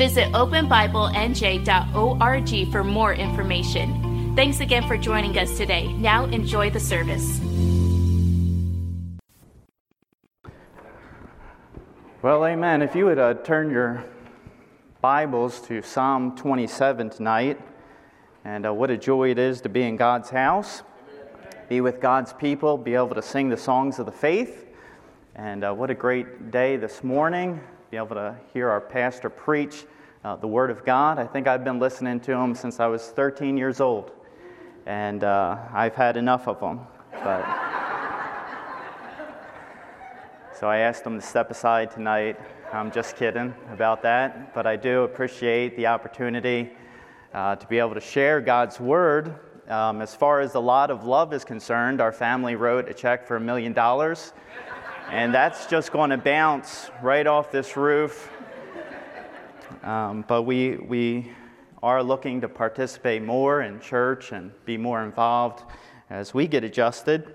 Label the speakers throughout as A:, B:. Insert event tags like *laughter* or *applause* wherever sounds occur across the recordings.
A: Visit openbiblenj.org for more information. Thanks again for joining us today. Now enjoy the service.
B: Well, amen. If you would uh, turn your Bibles to Psalm 27 tonight, and uh, what a joy it is to be in God's house, be with God's people, be able to sing the songs of the faith. And uh, what a great day this morning, be able to hear our pastor preach uh, the Word of God. I think I've been listening to him since I was 13 years old, and uh, I've had enough of them. But *laughs* so I asked him to step aside tonight. I'm just kidding about that, but I do appreciate the opportunity uh, to be able to share God's Word. Um, as far as a lot of love is concerned, our family wrote a check for a million dollars and that's just going to bounce right off this roof. Um, but we, we are looking to participate more in church and be more involved as we get adjusted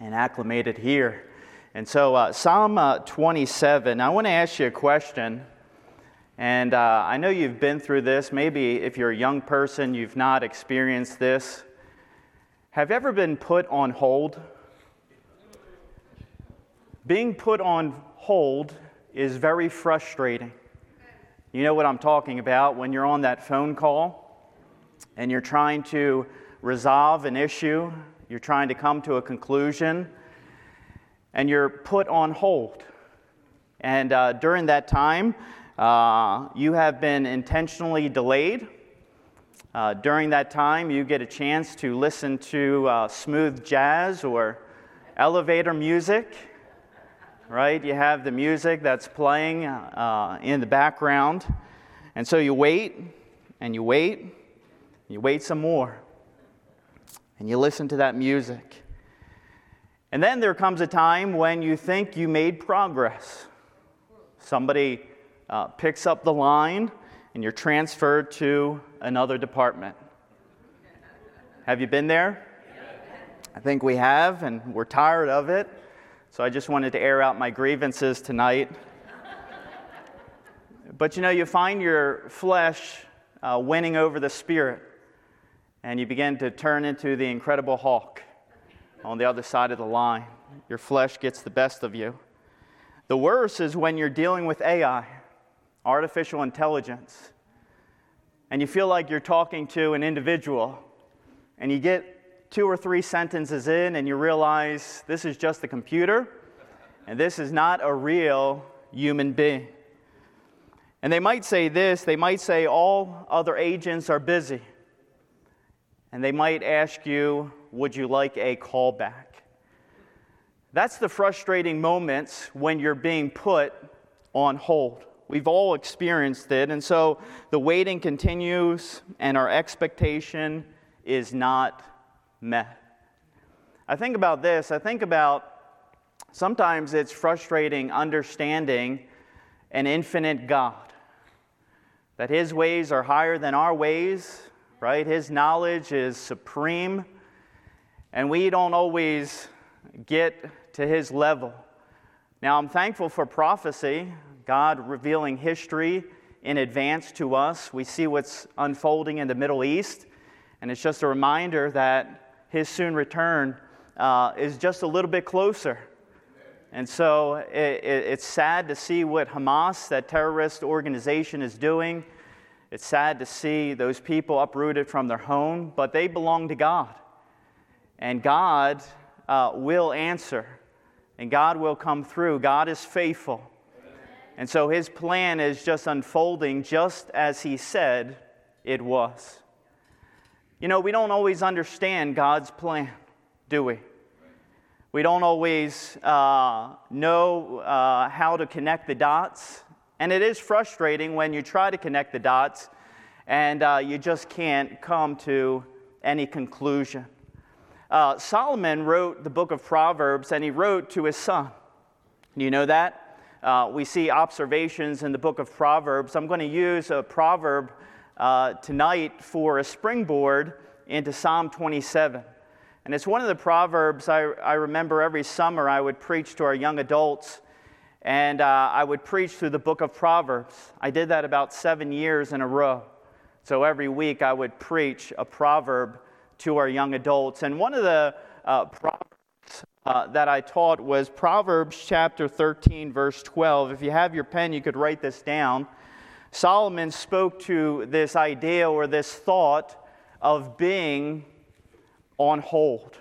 B: and acclimated here. And so, uh, Psalm uh, 27, I want to ask you a question. And uh, I know you've been through this. Maybe if you're a young person, you've not experienced this. Have you ever been put on hold? Being put on hold is very frustrating. You know what I'm talking about when you're on that phone call and you're trying to resolve an issue, you're trying to come to a conclusion, and you're put on hold. And uh, during that time, uh, you have been intentionally delayed. Uh, during that time, you get a chance to listen to uh, smooth jazz or elevator music right? You have the music that's playing uh, in the background. And so you wait, and you wait, you wait some more, and you listen to that music. And then there comes a time when you think you made progress. Somebody uh, picks up the line, and you're transferred to another department. Have you been there? I think we have, and we're tired of it. So I just wanted to air out my grievances tonight. but you know, you find your flesh uh, winning over the spirit, and you begin to turn into the incredible Hulk on the other side of the line. Your flesh gets the best of you. The worst is when you're dealing with AI, artificial intelligence, and you feel like you're talking to an individual, and you get two or three sentences in and you realize this is just a computer and this is not a real human being. And they might say this they might say, all other agents are busy. And they might ask you, would you like a callback? That's the frustrating moments when you're being put on hold. We've all experienced it. And so the waiting continues, and our expectation is not met. I think about this. I think about sometimes it's frustrating understanding an infinite God, that His ways are higher than our ways, right? His knowledge is supreme, and we don't always get to His level. Now, I'm thankful for prophecy, God revealing history in advance to us. We see what's unfolding in the Middle East, and it's just a reminder that his soon return uh, is just a little bit closer. And so it, it, it's sad to see what Hamas, that terrorist organization, is doing. It's sad to see those people uprooted from their home, but they belong to God. And God uh, will answer, and God will come through. God is faithful. And so his plan is just unfolding just as he said it was. You know, we don't always understand God's plan, do we? We don't always uh, know uh, how to connect the dots And it is frustrating when you try to connect the dots and uh, you just can't come to any conclusion. Uh, Solomon wrote the book of Proverbs and he wrote to his son. You know that? Uh, we see observations in the book of Proverbs. I'm going to use a proverb uh, tonight for a springboard into Psalm 27. And it's one of the proverbs I, I remember every summer I would preach to our young adults and uh, I would preach through the book of Proverbs. I did that about seven years in a row. So every week I would preach a proverb to our young adults. And one of the uh, proverbs uh, that I taught was Proverbs chapter 13, verse 12. If you have your pen, you could write this down. Solomon spoke to this idea or this thought of being on hold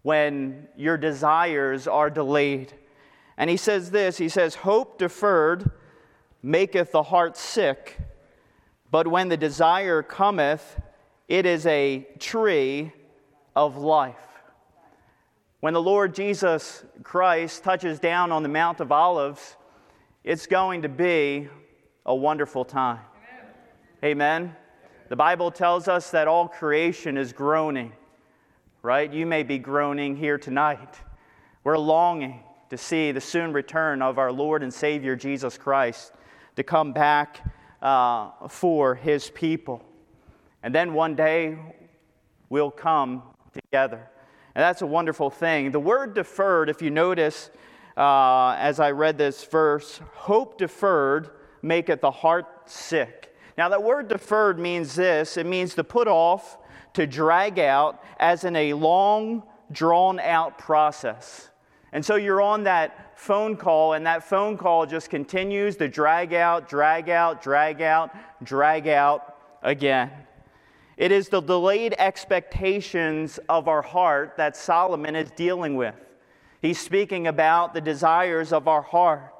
B: when your desires are delayed. And he says this he says, Hope deferred maketh the heart sick, but when the desire cometh, it is a tree of life. When the Lord Jesus Christ touches down on the Mount of Olives, it's going to be a wonderful time. Amen. Amen. The Bible tells us that all creation is groaning, right? You may be groaning here tonight. We're longing to see the soon return of our Lord and Savior Jesus Christ to come back uh, for his people. And then one day we'll come together. And that's a wonderful thing. The word deferred, if you notice uh, as I read this verse, hope deferred maketh the heart sick. Now, that word deferred means this it means to put off, to drag out, as in a long, drawn out process. And so you're on that phone call, and that phone call just continues to drag out, drag out, drag out, drag out again. It is the delayed expectations of our heart that Solomon is dealing with. He's speaking about the desires of our heart.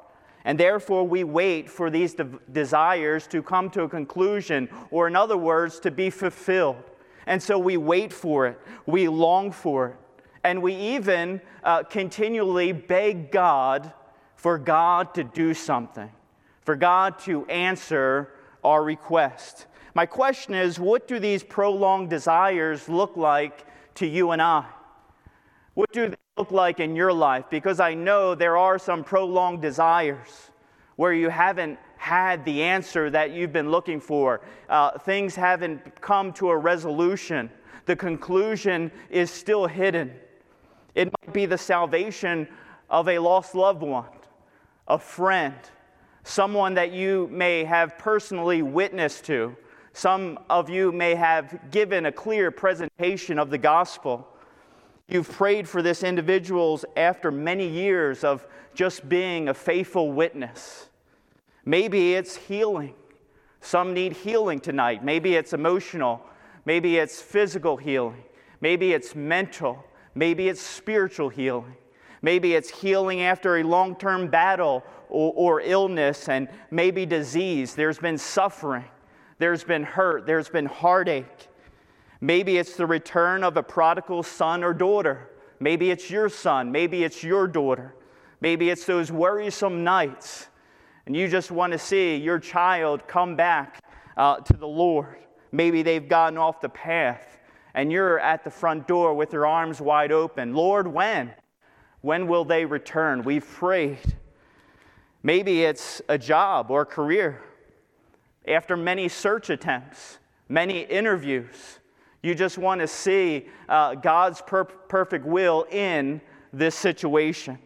B: And therefore, we wait for these de- desires to come to a conclusion, or in other words, to be fulfilled. And so we wait for it, we long for it and we even uh, continually beg God for God to do something, for God to answer our request. My question is what do these prolonged desires look like to you and I? What do they look like in your life? Because I know there are some prolonged desires where you haven't had the answer that you've been looking for. Uh, things haven't come to a resolution. The conclusion is still hidden. It might be the salvation of a lost loved one, a friend, someone that you may have personally witnessed to. Some of you may have given a clear presentation of the gospel. You've prayed for this individuals after many years of just being a faithful witness. Maybe it's healing. Some need healing tonight. Maybe it's emotional. Maybe it's physical healing. Maybe it's mental. Maybe it's spiritual healing. Maybe it's healing after a long term battle or, or, illness and maybe disease. There's been suffering, there's been hurt, there's been heartache. Maybe it's the return of a prodigal son or daughter. Maybe it's your son, maybe it's your daughter. Maybe it's those worrisome nights, and you just want to see your child come back uh, to the Lord. Maybe they've gotten off the path and you're at the front door with your arms wide open. Lord, when? When will they return? We've prayed. Maybe it's a job or a career. After many search attempts, many interviews, you just want to see uh, God's per- perfect will in this situation.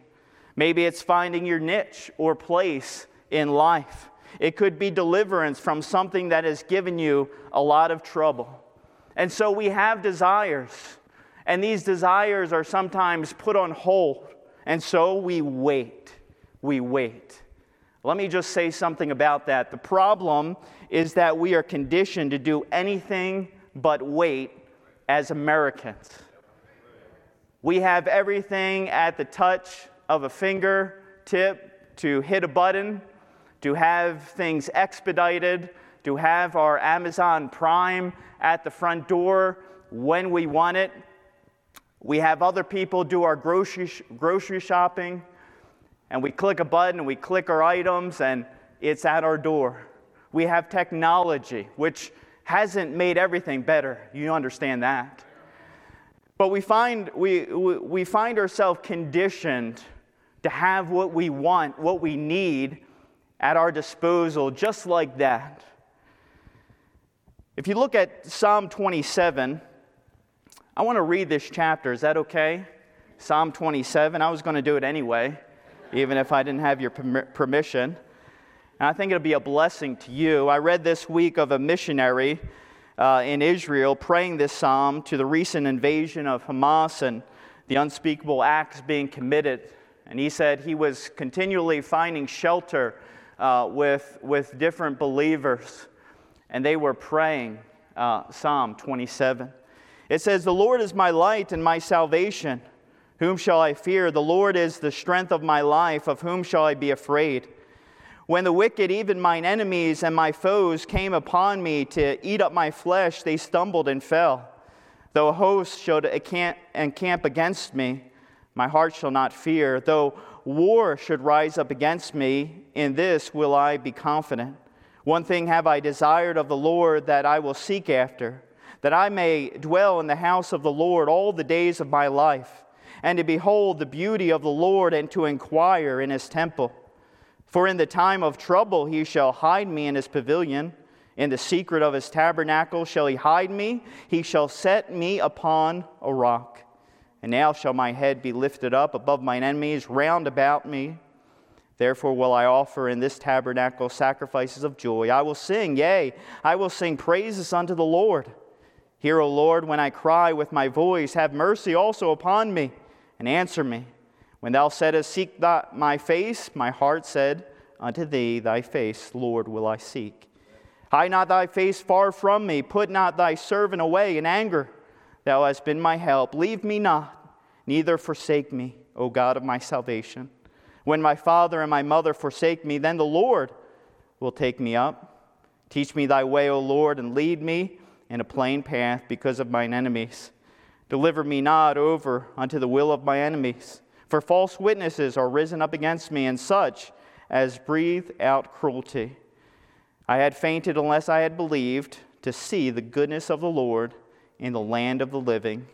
B: Maybe it's finding your niche or place in life. It could be deliverance from something that has given you a lot of trouble. And so we have desires, and these desires are sometimes put on hold. And so we wait. We wait. Let me just say something about that. The problem is that we are conditioned to do anything but wait as Americans. We have everything at the touch of a fingertip to hit a button, to have things expedited, to have our Amazon Prime at the front door when we want it. We have other people do our grocery, grocery shopping, and we click a button and we click our items, and it's at our door. We have technology, which hasn't made everything better. You understand that. But we find, we, we find ourselves conditioned to have what we want, what we need at our disposal, just like that. If you look at Psalm 27, I want to read this chapter. Is that okay? Psalm 27. I was going to do it anyway, even if I didn't have your permission. And I think it'll be a blessing to you. I read this week of a missionary uh, in Israel praying this psalm to the recent invasion of Hamas and the unspeakable acts being committed. And he said he was continually finding shelter uh, with, with different believers, and they were praying uh, Psalm 27. It says, The Lord is my light and my salvation. Whom shall I fear? The Lord is the strength of my life. Of whom shall I be afraid? When the wicked, even mine enemies and my foes, came upon me to eat up my flesh, they stumbled and fell. Though a host should encamp against me, my heart shall not fear. Though war should rise up against me, in this will I be confident. One thing have I desired of the Lord that I will seek after, that I may dwell in the house of the Lord all the days of my life and to behold the beauty of the Lord and to inquire in his temple. For in the time of trouble he shall hide me in his pavilion. In the secret of his tabernacle shall he hide me. He shall set me upon a rock. And now shall my head be lifted up above mine enemies round about me. Therefore will I offer in this tabernacle sacrifices of joy. I will sing, yea, I will sing praises unto the Lord. Hear, O Lord, when I cry with my voice, have mercy also upon me and answer me. When thou saidst, Seek thy, my face, my heart said, Unto thee, thy face, Lord, will I seek. Hide not thy face far from me. Put not thy servant away in anger. Thou hast been my help. Leave me not, neither forsake me, O God of my salvation. When my father and my mother forsake me, then the Lord will take me up. Teach me thy way, O Lord, and lead me in a plain path because of mine enemies. Deliver me not over unto the will of my enemies. For false witnesses are risen up against me, and such as breathe out cruelty. I had fainted unless I had believed to see the goodness of the Lord in the land of the living.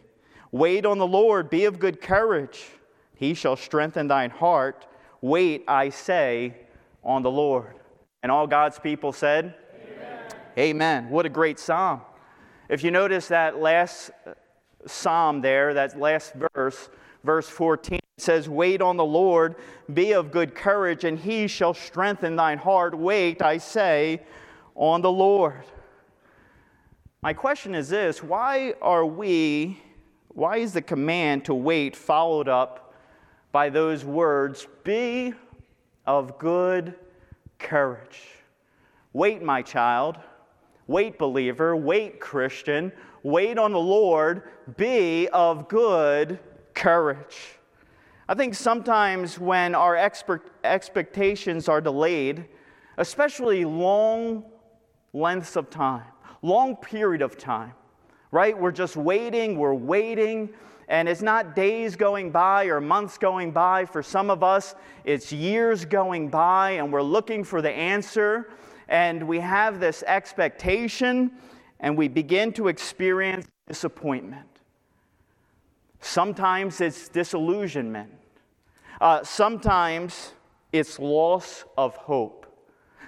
B: Wait on the Lord, be of good courage. He shall strengthen thine heart. Wait, I say, on the Lord. And all God's people said, Amen. Amen. What a great psalm. If you notice that last uh, psalm there, that last verse, verse 14, says, Wait on the Lord, be of good courage, and he shall strengthen thine heart. Wait, I say, on the Lord. My question is this why are we, why is the command to wait followed up by those words, Be of good courage? Wait, my child. Wait, believer. Wait, Christian. Wait on the Lord. Be of good courage. I think sometimes when our expert, expectations are delayed, especially long lengths of time, long period of time, right? We're just waiting, we're waiting, and it's not days going by or months going by. For some of us, it's years going by, and we're looking for the answer, and we have this expectation, and we begin to experience disappointment. Sometimes it's disillusionment. Uh, sometimes it's loss of hope.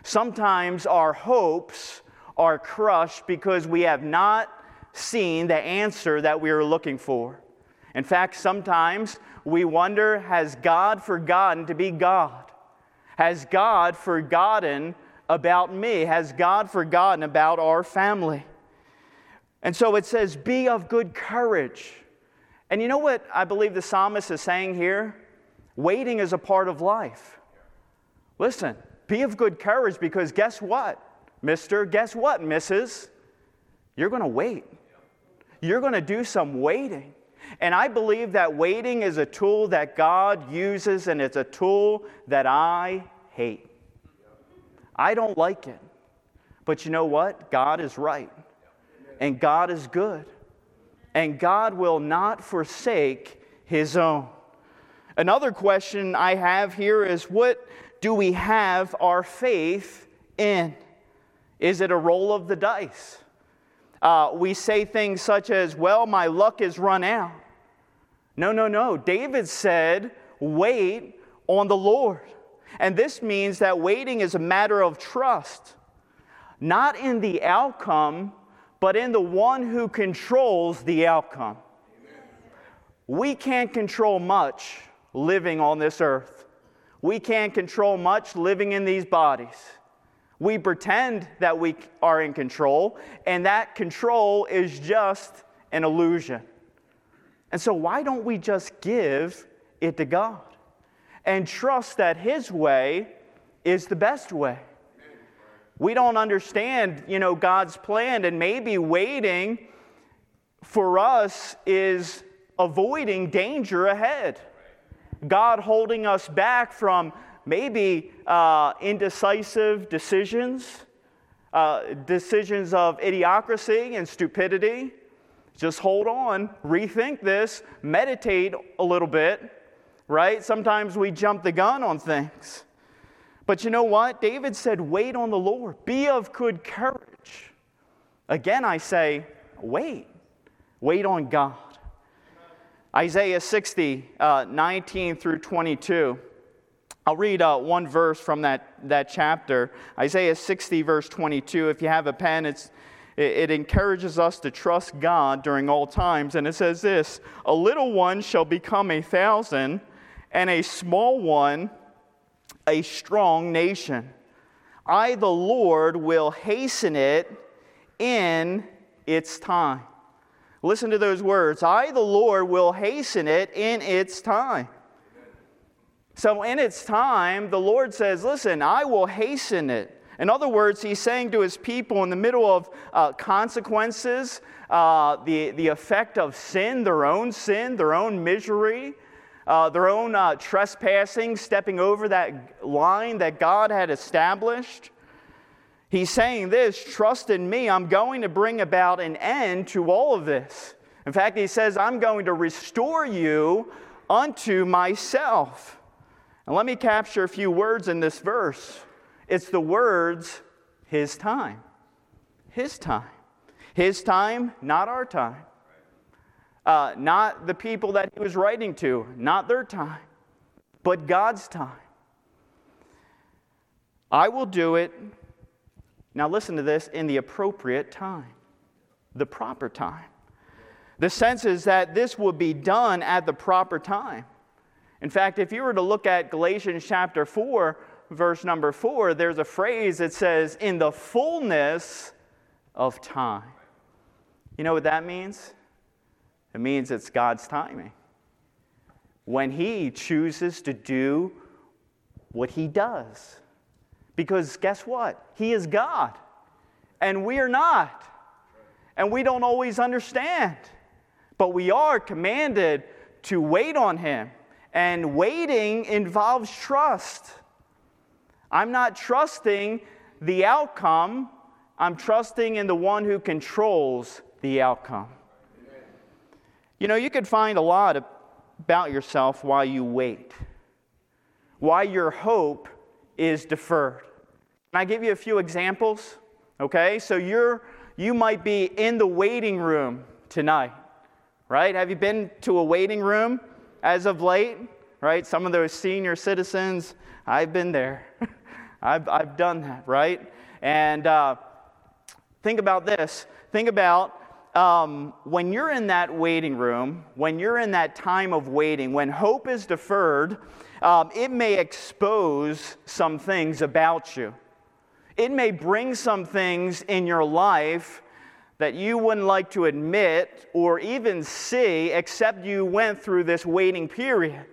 B: Sometimes our hopes are crushed because we have not seen the answer that we are looking for. In fact, sometimes we wonder has God forgotten to be God? Has God forgotten about me? Has God forgotten about our family? And so it says, Be of good courage. And you know what I believe the psalmist is saying here? Waiting is a part of life. Listen, be of good courage because guess what, mister? Guess what, missus? You're going to wait. You're going to do some waiting. And I believe that waiting is a tool that God uses and it's a tool that I hate. I don't like it. But you know what? God is right. And God is good and God will not forsake his own. Another question I have here is what do we have our faith in? Is it a roll of the dice? Uh, we say things such as, well, my luck is run out. No, no, no. David said, wait on the Lord. And this means that waiting is a matter of trust, not in the outcome, but in the one who controls the outcome. We can't control much living on this earth. We can't control much living in these bodies. We pretend that we are in control, and that control is just an illusion. And so, why don't we just give it to God and trust that His way is the best way? We don't understand, you know, God's plan, and maybe waiting for us is avoiding danger ahead. God holding us back from maybe uh, indecisive decisions, uh, decisions of idiocracy and stupidity. Just hold on, rethink this, meditate a little bit, right? Sometimes we jump the gun on things. But you know what? David said, Wait on the Lord, be of good courage. Again, I say, Wait. Wait on God. Isaiah 60, uh, 19 through 22. I'll read uh, one verse from that, that chapter. Isaiah 60, verse 22. If you have a pen, it's, it, it encourages us to trust God during all times. And it says this A little one shall become a thousand, and a small one a strong nation. I, the Lord, will hasten it in its time. Listen to those words. I, the Lord, will hasten it in its time. So, in its time, the Lord says, Listen, I will hasten it. In other words, he's saying to his people in the middle of uh, consequences, uh, the, the effect of sin, their own sin, their own misery, uh, their own uh, trespassing, stepping over that line that God had established. He's saying this trust in me, I'm going to bring about an end to all of this. In fact, he says, I'm going to restore you unto myself. And let me capture a few words in this verse. It's the words, His time. His time. His time, not our time. Uh, not the people that he was writing to, not their time, but God's time. I will do it now, listen to this in the appropriate time, the proper time. The sense is that this will be done at the proper time. In fact, if you were to look at Galatians chapter 4, verse number 4, there's a phrase that says, in the fullness of time. You know what that means? It means it's God's timing. When He chooses to do what He does. Because guess what? He is God, and we are not. And we don't always understand. But we are commanded to wait on Him. And waiting involves trust. I'm not trusting the outcome, I'm trusting in the one who controls the outcome. You know, you could find a lot about yourself while you wait, why your hope is deferred. Can I give you a few examples? Okay, so you're you might be in the waiting room tonight, right? Have you been to a waiting room as of late? Right? Some of those senior citizens, I've been there. *laughs* I've, I've done that, right? And uh, think about this. Think about um, when you're in that waiting room, when you're in that time of waiting, when hope is deferred, um, it may expose some things about you it may bring some things in your life that you wouldn't like to admit or even see, except you went through this waiting period.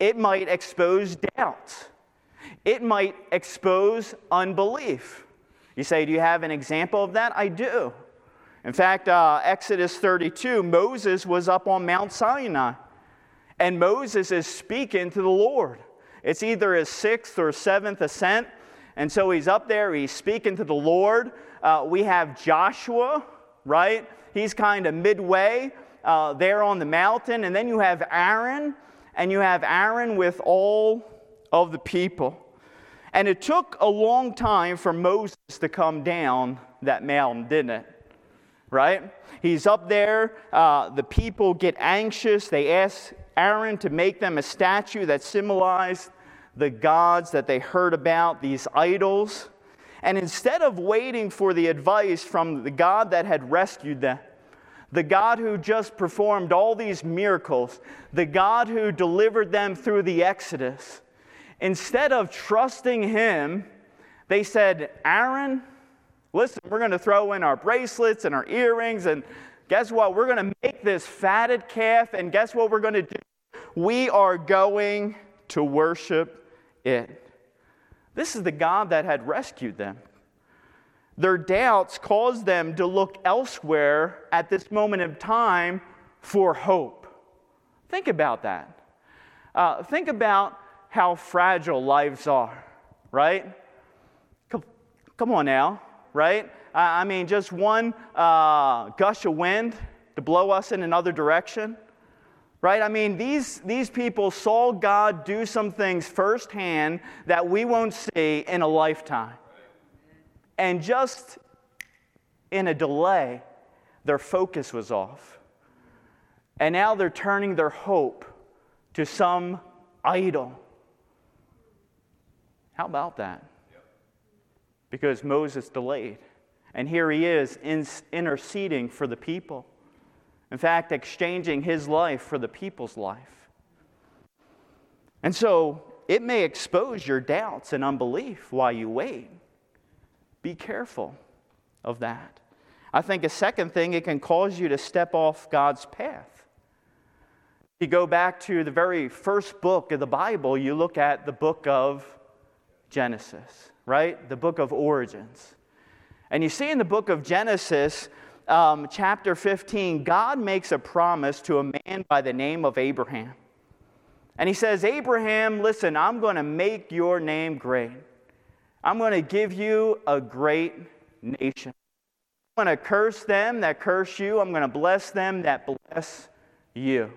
B: It might expose doubt, it might expose unbelief. You say, Do you have an example of that? I do. In fact, uh, Exodus 32, Moses was up on Mount Sinai, and Moses is speaking to the Lord. It's either his sixth or seventh ascent. And so he's up there, he's speaking to the Lord. Uh, we have Joshua, right? He's kind of midway uh, there on the mountain. And then you have Aaron, and you have Aaron with all of the people. And it took a long time for Moses to come down that mountain, didn't it? Right? He's up there. Uh, the people get anxious. They ask Aaron to make them a statue that symbolized the gods that they heard about, these idols. And instead of waiting for the advice from the God that had rescued them, the God who just performed all these miracles, the God who delivered them through the Exodus, instead of trusting Him, they said, Aaron, listen, we're going to throw in our bracelets and our earrings, and guess what? We're going to make this fatted calf, and guess what we're going to do? We are going to worship it. This is the God that had rescued them. Their doubts caused them to look elsewhere at this moment of time for hope. Think about that. Uh, think about how fragile lives are, right? Come, come on now, right? I mean, just one uh, gush of wind to blow us in another direction, right? I mean, these, these people saw God do some things firsthand that we won't see in a lifetime. And just in a delay, their focus was off. And now they're turning their hope to some idol. How about that? Because Moses delayed. And here he is interceding for the people. In fact, exchanging his life for the people's life. And so it may expose your doubts and unbelief while you wait. Be careful of that. I think a second thing, it can cause you to step off God's path. If You go back to the very first book of the Bible, you look at the book of Genesis, right? The book of origins. And you see in the book of Genesis, um, chapter 15, God makes a promise to a man by the name of Abraham. And he says, Abraham, listen, I'm going to make your name great. I'm going to give you a great nation. I'm going to curse them that curse you. I'm going to bless them that bless you.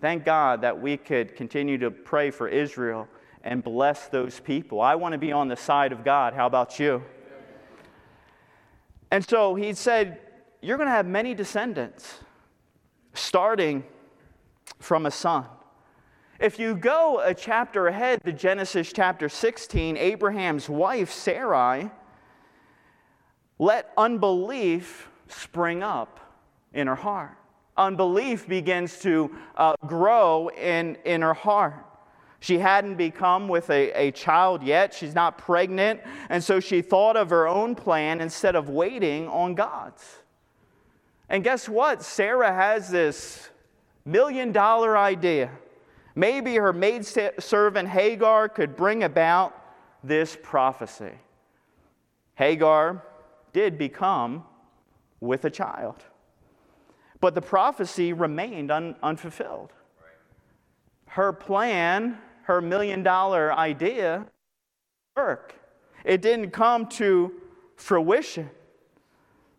B: Thank God that we could continue to pray for Israel and bless those people. I want to be on the side of God. How about you? And so he said, You're going to have many descendants, starting from a son. If you go a chapter ahead to Genesis chapter 16, Abraham's wife, Sarai, let unbelief spring up in her heart. Unbelief begins to uh, grow in, in her heart. She hadn't become with a, a child yet. She's not pregnant. And so she thought of her own plan instead of waiting on God's. And guess what? Sarah has this million dollar idea. Maybe her maid servant Hagar could bring about this prophecy. Hagar did become with a child, but the prophecy remained un- unfulfilled. Her plan, her million dollar idea, work. It didn't come to fruition.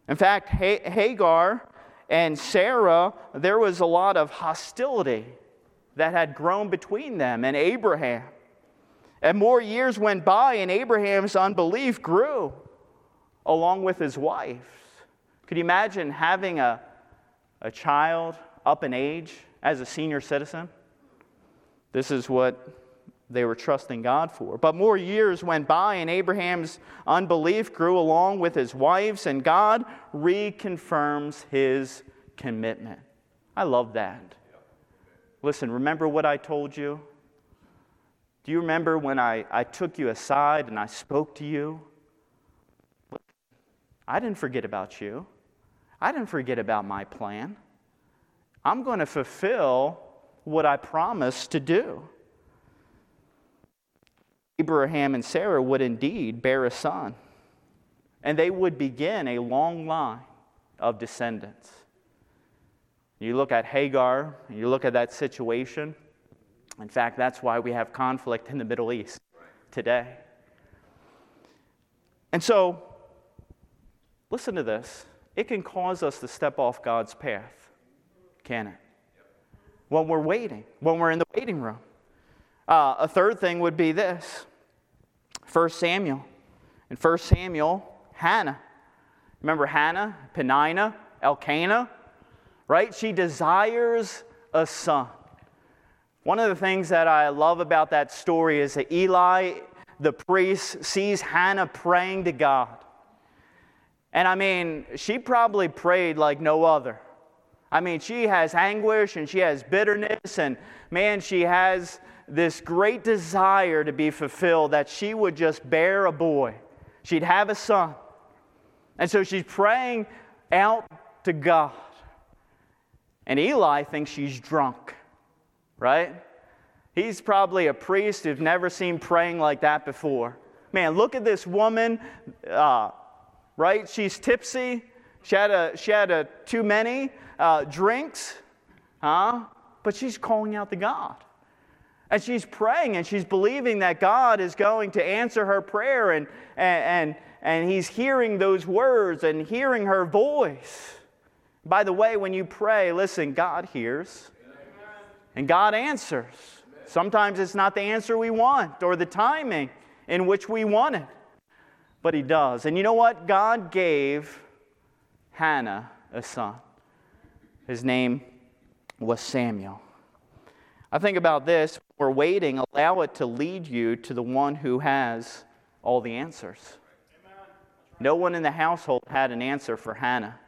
B: In fact, Hagar and Sarah, there was a lot of hostility that had grown between them and Abraham. And more years went by, and Abraham's unbelief grew along with his wife. Could you imagine having a, a child up in age as a senior citizen? This is what they were trusting God for. But more years went by, and Abraham's unbelief grew along with his wife's, and God reconfirms his commitment. I love that. Listen, remember what I told you? Do you remember when I, I took you aside and I spoke to you? I didn't forget about you. I didn't forget about my plan. I'm going to fulfill what I promised to do. Abraham and Sarah would indeed bear a son, and they would begin a long line of descendants. You look at Hagar, you look at that situation. In fact, that's why we have conflict in the Middle East today. And so, listen to this. It can cause us to step off God's path, can it? When we're waiting, when we're in the waiting room. Uh, a third thing would be this 1 Samuel. In 1 Samuel, Hannah. Remember Hannah, Penina, Elkanah, right? She desires a son. One of the things that I love about that story is that Eli, the priest, sees Hannah praying to God. And I mean, she probably prayed like no other. I mean, she has anguish and she has bitterness, and man, she has this great desire to be fulfilled that she would just bear a boy. She'd have a son. And so she's praying out to God. And Eli thinks she's drunk, right? He's probably a priest who's never seen praying like that before. Man, look at this woman, uh, right? She's tipsy. She had, a, she had a, too many uh, drinks, huh? But she's calling out to God. And she's praying and she's believing that God is going to answer her prayer and, and, and, and he's hearing those words and hearing her voice. By the way, when you pray, listen, God hears and God answers. Sometimes it's not the answer we want or the timing in which we want it, but He does. And you know what? God gave Hannah a son. His name was Samuel. I think about this we're waiting, allow it to lead you to the one who has all the answers. No one in the household had an answer for Hannah,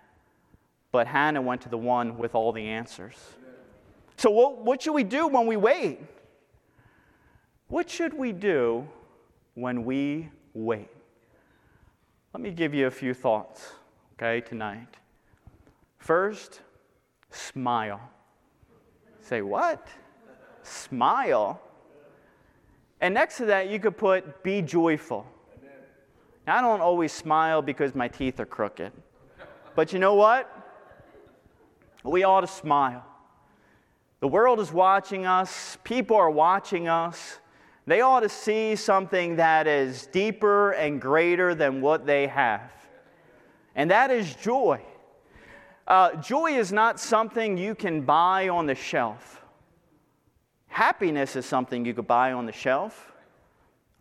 B: but Hannah went to the one with all the answers. So, what, what should we do when we wait? What should we do when we wait? Let me give you a few thoughts, okay, tonight. First, smile. Say, what? Smile. And next to that, you could put be joyful. Now, I don't always smile because my teeth are crooked. But you know what? We ought to smile. The world is watching us, people are watching us. They ought to see something that is deeper and greater than what they have. And that is joy. Uh, joy is not something you can buy on the shelf. Happiness is something you could buy on the shelf,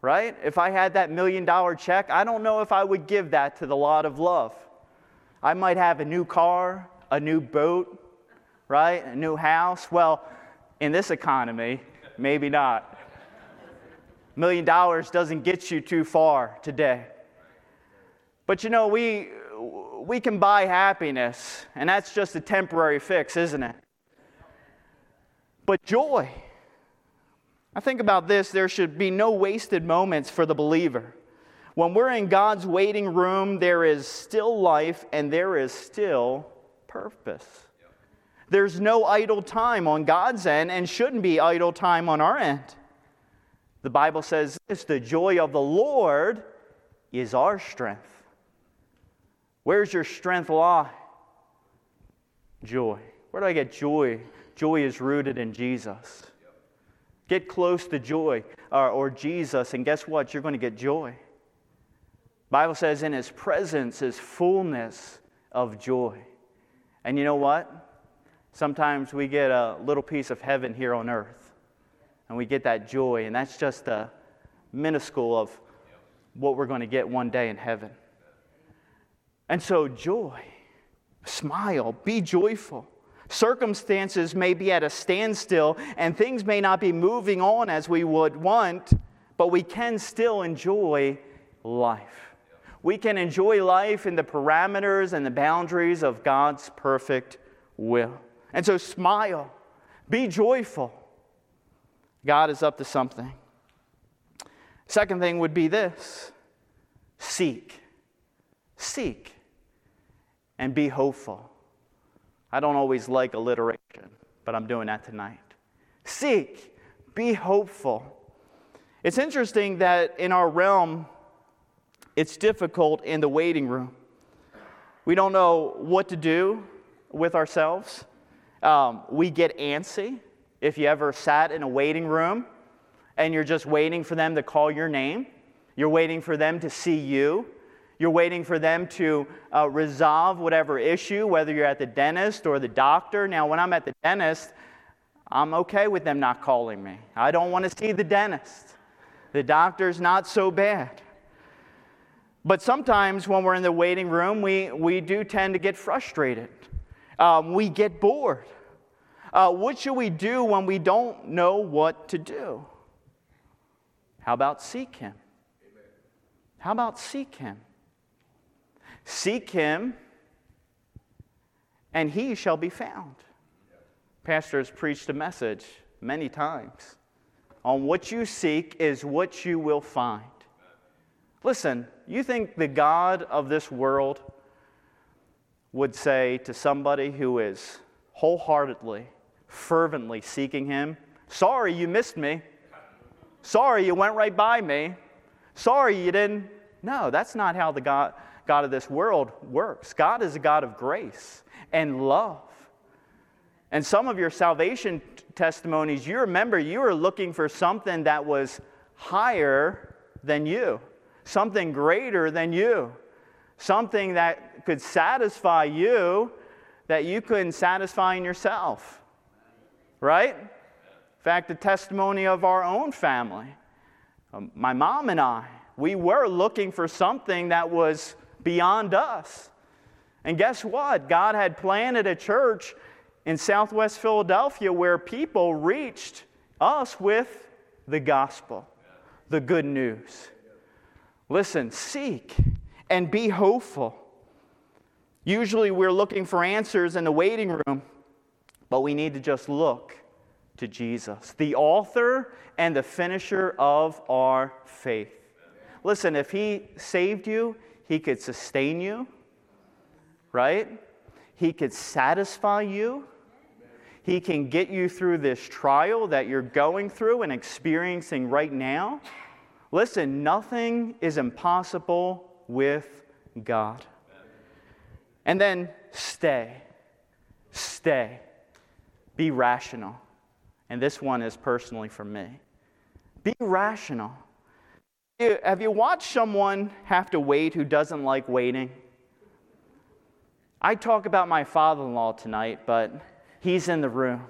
B: right? If I had that million dollar check, I don't know if I would give that to the lot of love. I might have a new car, a new boat, right? A new house. Well, in this economy, maybe not. Million dollars doesn't get you too far today. But you know, we, we can buy happiness, and that's just a temporary fix, isn't it? But joy, I think about this there should be no wasted moments for the believer. When we're in God's waiting room, there is still life and there is still purpose. There's no idle time on God's end and shouldn't be idle time on our end. The Bible says this the joy of the Lord is our strength. Where's your strength lie? Joy. Where do I get joy? Joy is rooted in Jesus. Get close to joy or, or Jesus, and guess what? You're going to get joy. Bible says, in his presence is fullness of joy. And you know what? Sometimes we get a little piece of heaven here on earth, and we get that joy, and that's just a minuscule of what we're going to get one day in heaven. And so, joy, smile, be joyful. Circumstances may be at a standstill and things may not be moving on as we would want, but we can still enjoy life. We can enjoy life in the parameters and the boundaries of God's perfect will. And so, smile, be joyful. God is up to something. Second thing would be this seek. Seek and be hopeful. I don't always like alliteration, but I'm doing that tonight. Seek, be hopeful. It's interesting that in our realm, it's difficult in the waiting room. We don't know what to do with ourselves. Um, we get antsy. If you ever sat in a waiting room and you're just waiting for them to call your name, you're waiting for them to see you, you're waiting for them to uh, resolve whatever issue, whether you're at the dentist or the doctor. Now, when I'm at the dentist, I'm okay with them not calling me. I don't want to see the dentist. The doctor's not so bad. But sometimes when we're in the waiting room, we, we do tend to get frustrated. Um, we get bored. Uh, what should we do when we don't know what to do? How about seek Him? How about seek Him? Seek Him, and He shall be found. Pastor has preached a message many times on what you seek is what you will find. Listen, you think the God of this world would say to somebody who is wholeheartedly, fervently seeking Him, Sorry you missed me. Sorry you went right by me. Sorry you didn't. No, that's not how the God, God of this world works. God is a God of grace and love. And some of your salvation t- testimonies, you remember you were looking for something that was higher than you, something greater than you, something that could satisfy you that you couldn't satisfy in yourself. Right? In fact, the testimony of our own family, um, my mom and I, we were looking for something that was beyond us. And guess what? God had planted a church in southwest Philadelphia where people reached us with the gospel, the good news. Listen, seek and be hopeful. Usually we're looking for answers in the waiting room, but we need to just look to Jesus, the author and the finisher of our faith. Listen, if He saved you, He could sustain you, right? He could satisfy you. He can get you through this trial that you're going through and experiencing right now. Listen, nothing is impossible with God. And then stay. Stay. Be rational. And this one is personally for me. Be rational. Have you watched someone have to wait who doesn't like waiting? I talk about my father in law tonight, but He's in the room.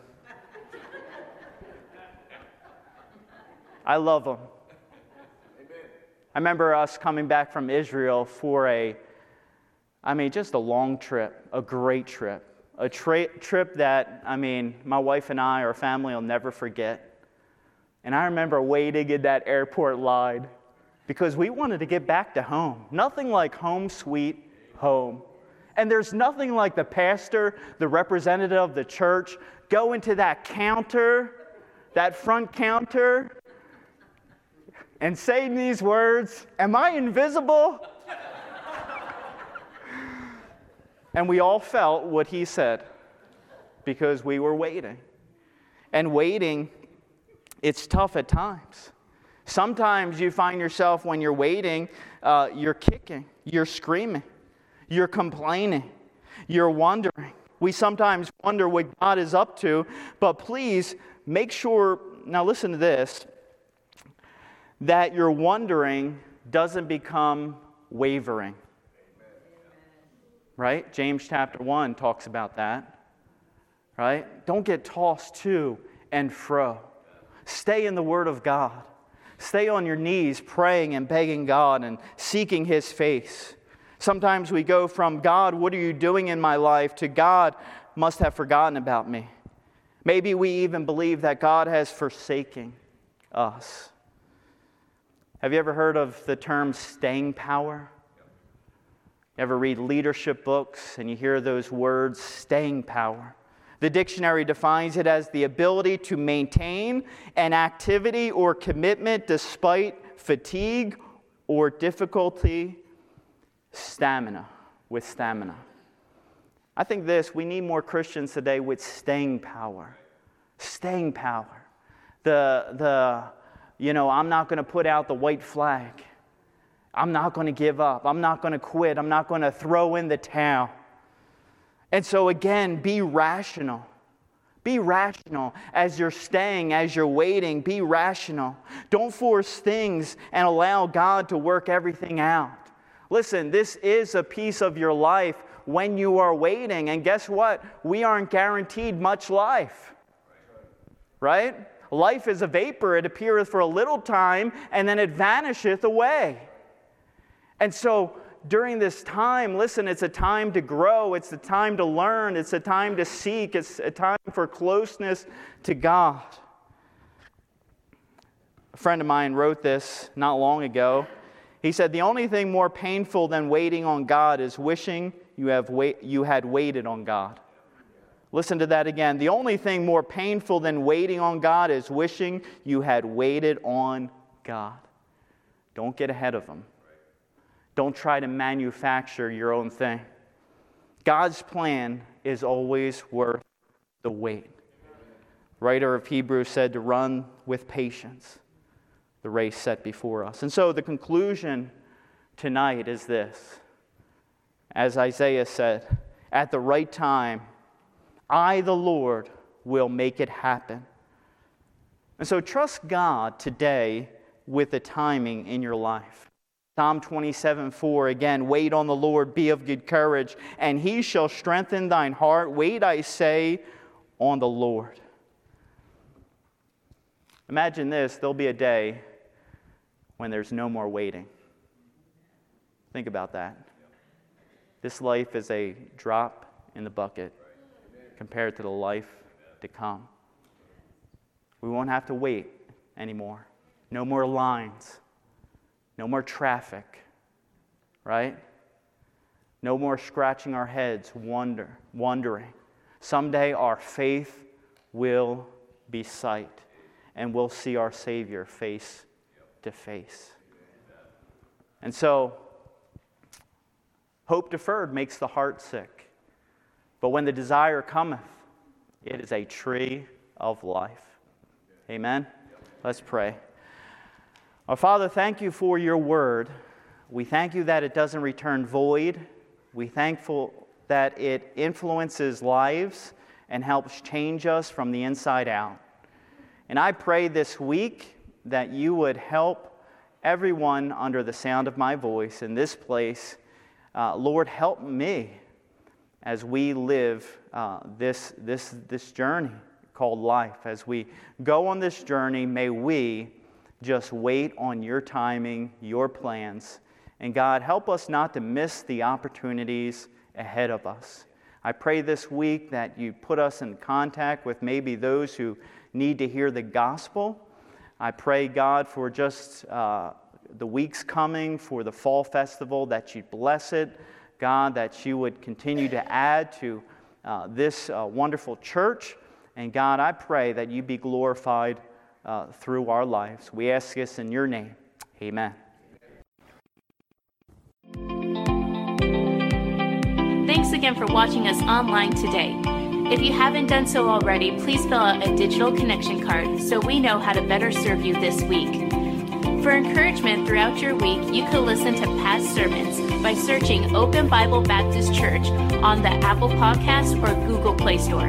B: I love him. I remember us coming back from Israel for a, I mean, just a long trip, a great trip, a tra- trip that, I mean, my wife and I, our family will never forget. And I remember waiting in that airport line because we wanted to get back to home. Nothing like home sweet home. And there's nothing like the pastor, the representative of the church, go into that counter, that front counter, and say these words Am I invisible? *laughs* and we all felt what he said because we were waiting. And waiting, it's tough at times. Sometimes you find yourself when you're waiting, uh, you're kicking, you're screaming. You're complaining. You're wondering. We sometimes wonder what God is up to, but please make sure, now listen to this, that your wondering doesn't become wavering. Right? James chapter 1 talks about that. Right? Don't get tossed to and fro. Stay in the Word of God. Stay on your knees praying and begging God and seeking His face. Sometimes we go from God, what are you doing in my life, to God must have forgotten about me. Maybe we even believe that God has forsaken us. Have you ever heard of the term staying power? You ever read leadership books and you hear those words, staying power? The dictionary defines it as the ability to maintain an activity or commitment despite fatigue or difficulty stamina, with stamina. I think this we need more Christians today with staying power. Staying power. The, the you know, I'm not going to put out the white flag. I'm not going to give up. I'm not going to quit. I'm not going to throw in the towel. And so, again, be rational. Be rational as you're staying, as you're waiting. Be rational. Don't force things and allow God to work everything out. Listen, this is a piece of your life when you are waiting. And guess what? We aren't guaranteed much life. Right? Life is a vapor, it appeareth for a little time, and then it vanisheth away. And so, during this time, listen, it's a time to grow, it's a time to learn, it's a time to seek, it's a time for closeness to God. A friend of mine wrote this not long ago. He said, The only thing more painful than waiting on God is wishing you, have wait, you had waited on God. Listen to that again. The only thing more painful than waiting on God is wishing you had waited on God. Don't get ahead of Him. Don't try to manufacture your own thing. God's plan is always worth the wait. Writer of Hebrews said to run with patience the race set before us. And so the conclusion tonight is this. As Isaiah said, at the right time, I, the Lord, will make it happen. And so trust God today with the timing in your life. Psalm 27 4 again, wait on the Lord, be of good courage, and he shall strengthen thine heart. Wait, I say, on the Lord. Imagine this there'll be a day when there's no more waiting. Think about that. This life is a drop in the bucket compared to the life to come. We won't have to wait anymore. No more lines. No more traffic. Right? No more scratching our heads, wonder, wondering. Someday our faith will be sight, and we'll see our Savior face to face. And so, hope deferred makes the heart sick. But when the desire cometh, it is a tree of life. Amen? Let's pray. Our Father, thank you for your word. We thank you that it doesn't return void. We thankful that it influences lives and helps change us from the inside out. And I pray this week that you would help everyone under the sound of my voice in this place. Uh, Lord, help me as we live uh, this, this, this journey called life. As we go on this journey, may we just wait on your timing, your plans. And God, help us not to miss the opportunities ahead of us. I pray this week that you put us in contact with maybe those who need to hear the gospel I pray, God, for just uh, the weeks coming, for the fall festival, that you bless it. God, that you would continue to add to uh, this uh, wonderful church. And God, I pray that you be glorified uh, through our lives. We ask this in your name. Amen.
A: Thanks again for watching us online today. If you haven't done so already, please fill out a digital connection card so we know how to better serve you this week. For encouragement throughout your week, you can listen to past sermons by searching Open Bible Baptist Church on the Apple Podcast or Google Play Store.